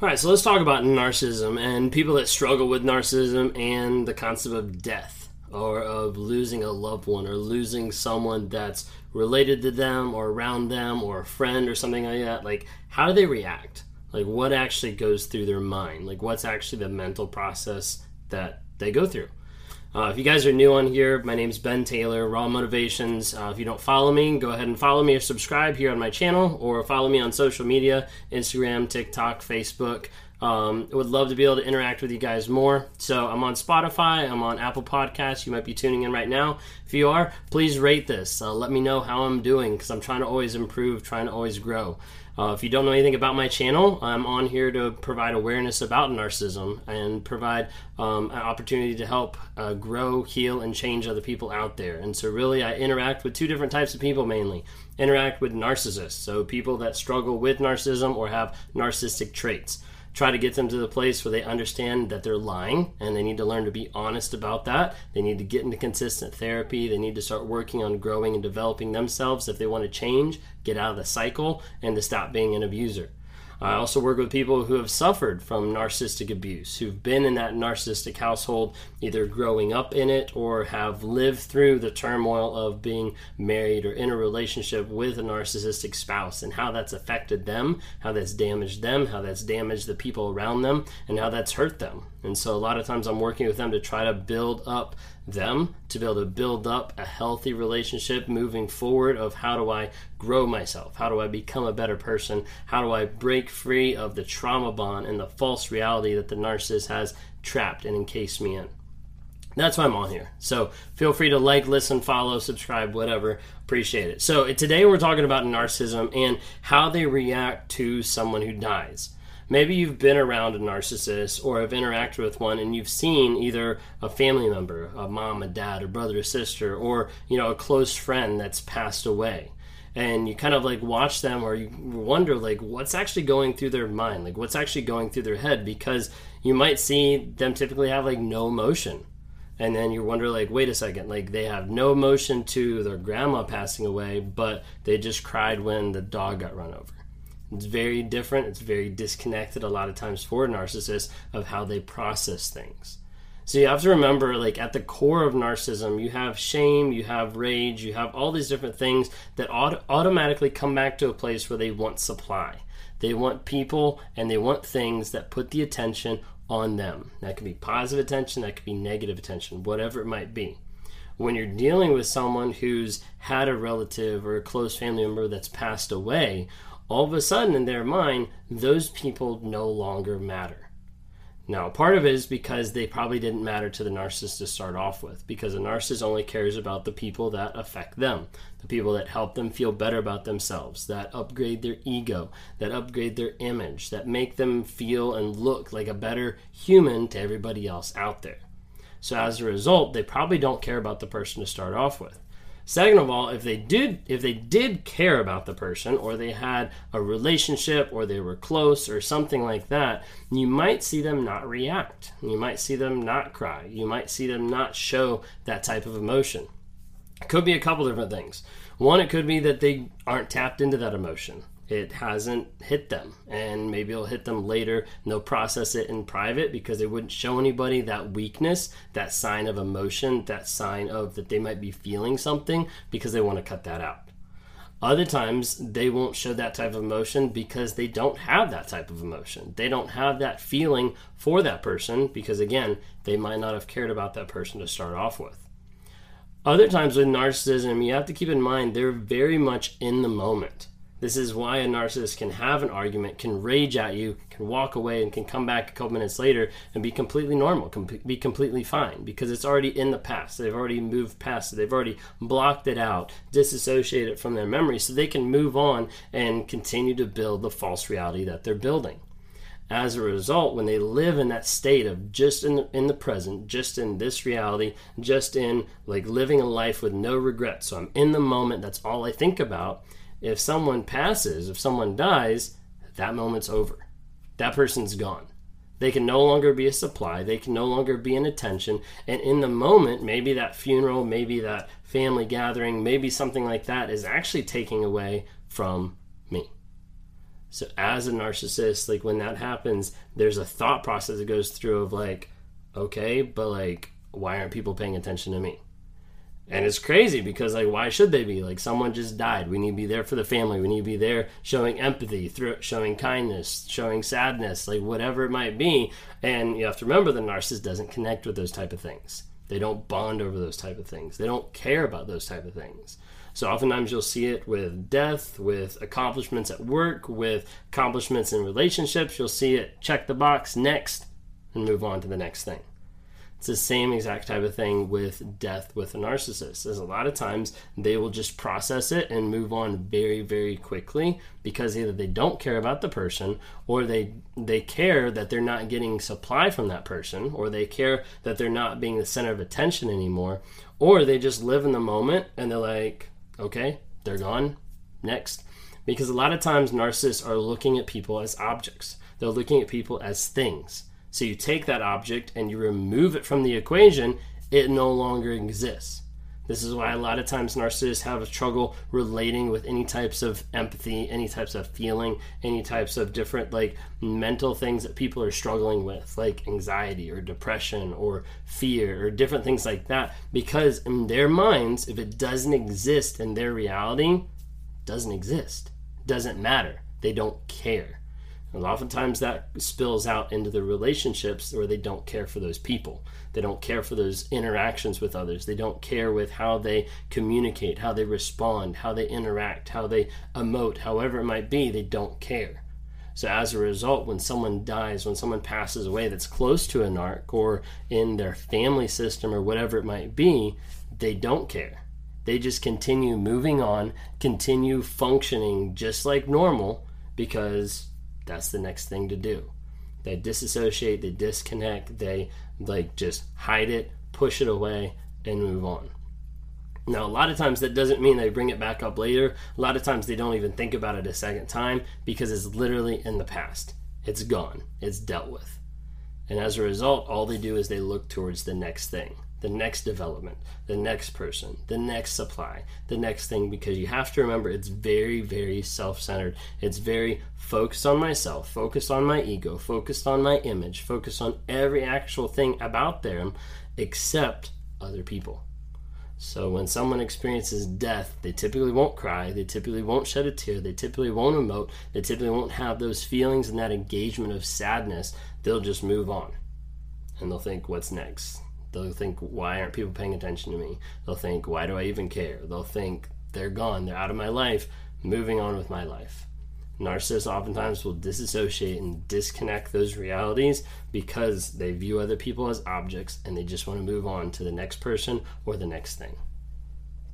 All right, so let's talk about narcissism and people that struggle with narcissism and the concept of death or of losing a loved one or losing someone that's related to them or around them or a friend or something like that. Like, how do they react? Like, what actually goes through their mind? Like, what's actually the mental process that they go through? Uh, if you guys are new on here, my name is Ben Taylor, Raw Motivations. Uh, if you don't follow me, go ahead and follow me or subscribe here on my channel or follow me on social media Instagram, TikTok, Facebook. Um, would love to be able to interact with you guys more. So I'm on Spotify, I'm on Apple Podcasts. You might be tuning in right now. If you are, please rate this. Uh, let me know how I'm doing because I'm trying to always improve, trying to always grow. Uh, if you don't know anything about my channel, I'm on here to provide awareness about narcissism and provide um, an opportunity to help uh, grow, heal, and change other people out there. And so, really, I interact with two different types of people mainly. Interact with narcissists, so people that struggle with narcissism or have narcissistic traits try to get them to the place where they understand that they're lying and they need to learn to be honest about that. They need to get into consistent therapy. They need to start working on growing and developing themselves if they want to change, get out of the cycle, and to stop being an abuser. I also work with people who have suffered from narcissistic abuse, who've been in that narcissistic household, either growing up in it or have lived through the turmoil of being married or in a relationship with a narcissistic spouse and how that's affected them, how that's damaged them, how that's damaged the people around them, and how that's hurt them. And so a lot of times I'm working with them to try to build up them to be able to build up a healthy relationship moving forward of how do I grow myself? How do I become a better person? How do I break free of the trauma bond and the false reality that the narcissist has trapped and encased me in? That's why I'm on here. So feel free to like, listen, follow, subscribe, whatever. Appreciate it. So today we're talking about narcissism and how they react to someone who dies. Maybe you've been around a narcissist or have interacted with one and you've seen either a family member, a mom, a dad, a brother, a sister, or you know, a close friend that's passed away. And you kind of like watch them or you wonder like what's actually going through their mind, like what's actually going through their head because you might see them typically have like no emotion and then you wonder like wait a second like they have no emotion to their grandma passing away but they just cried when the dog got run over it's very different. It's very disconnected a lot of times for narcissists of how they process things. So you have to remember, like at the core of narcissism, you have shame, you have rage, you have all these different things that auto- automatically come back to a place where they want supply. They want people and they want things that put the attention on them. That could be positive attention, that could be negative attention, whatever it might be. When you're dealing with someone who's had a relative or a close family member that's passed away, all of a sudden in their mind, those people no longer matter. Now, part of it is because they probably didn't matter to the narcissist to start off with, because a narcissist only cares about the people that affect them, the people that help them feel better about themselves, that upgrade their ego, that upgrade their image, that make them feel and look like a better human to everybody else out there. So, as a result, they probably don't care about the person to start off with. Second of all, if they did if they did care about the person or they had a relationship or they were close or something like that, you might see them not react. You might see them not cry. You might see them not show that type of emotion. It could be a couple different things. One, it could be that they aren't tapped into that emotion it hasn't hit them. And maybe it'll hit them later. And they'll process it in private because they wouldn't show anybody that weakness that sign of emotion that sign of that they might be feeling something because they want to cut that out. Other times they won't show that type of emotion because they don't have that type of emotion. They don't have that feeling for that person because again they might not have cared about that person to start off with. Other times with narcissism you have to keep in mind they're very much in the moment this is why a narcissist can have an argument, can rage at you, can walk away, and can come back a couple minutes later and be completely normal, com- be completely fine because it's already in the past. They've already moved past it. They've already blocked it out, disassociated it from their memory, so they can move on and continue to build the false reality that they're building. As a result, when they live in that state of just in the, in the present, just in this reality, just in like living a life with no regrets, so I'm in the moment, that's all I think about if someone passes, if someone dies, that moment's over. That person's gone. They can no longer be a supply. They can no longer be an attention. And in the moment, maybe that funeral, maybe that family gathering, maybe something like that is actually taking away from me. So as a narcissist, like when that happens, there's a thought process that goes through of like, okay, but like, why aren't people paying attention to me? And it's crazy because like why should they be? Like someone just died. We need to be there for the family. We need to be there showing empathy, through showing kindness, showing sadness, like whatever it might be. And you have to remember the narcissist doesn't connect with those type of things. They don't bond over those type of things. They don't care about those type of things. So oftentimes you'll see it with death, with accomplishments at work, with accomplishments in relationships. You'll see it check the box next and move on to the next thing. It's the same exact type of thing with death with a narcissist. As a lot of times they will just process it and move on very, very quickly because either they don't care about the person or they they care that they're not getting supply from that person or they care that they're not being the center of attention anymore or they just live in the moment and they're like, okay, they're gone. Next. Because a lot of times narcissists are looking at people as objects. They're looking at people as things so you take that object and you remove it from the equation, it no longer exists. This is why a lot of times narcissists have a struggle relating with any types of empathy, any types of feeling, any types of different like mental things that people are struggling with, like anxiety or depression or fear or different things like that. Because in their minds, if it doesn't exist in their reality, doesn't exist. Doesn't matter. They don't care. And oftentimes that spills out into the relationships where they don't care for those people. They don't care for those interactions with others. They don't care with how they communicate, how they respond, how they interact, how they emote, however it might be, they don't care. So as a result, when someone dies, when someone passes away that's close to a narc or in their family system or whatever it might be, they don't care. They just continue moving on, continue functioning just like normal because that's the next thing to do. They disassociate, they disconnect, they like just hide it, push it away, and move on. Now, a lot of times that doesn't mean they bring it back up later. A lot of times they don't even think about it a second time because it's literally in the past. It's gone, it's dealt with. And as a result, all they do is they look towards the next thing the next development, the next person, the next supply, the next thing, because you have to remember it's very, very self centered. It's very focused on myself, focused on my ego, focused on my image, focused on every actual thing about them except other people. So when someone experiences death, they typically won't cry, they typically won't shed a tear, they typically won't emote, they typically won't have those feelings and that engagement of sadness. They'll just move on. And they'll think, what's next? They'll think, why aren't people paying attention to me? They'll think, why do I even care? They'll think, they're gone, they're out of my life, moving on with my life. Narcissists oftentimes will disassociate and disconnect those realities because they view other people as objects and they just want to move on to the next person or the next thing.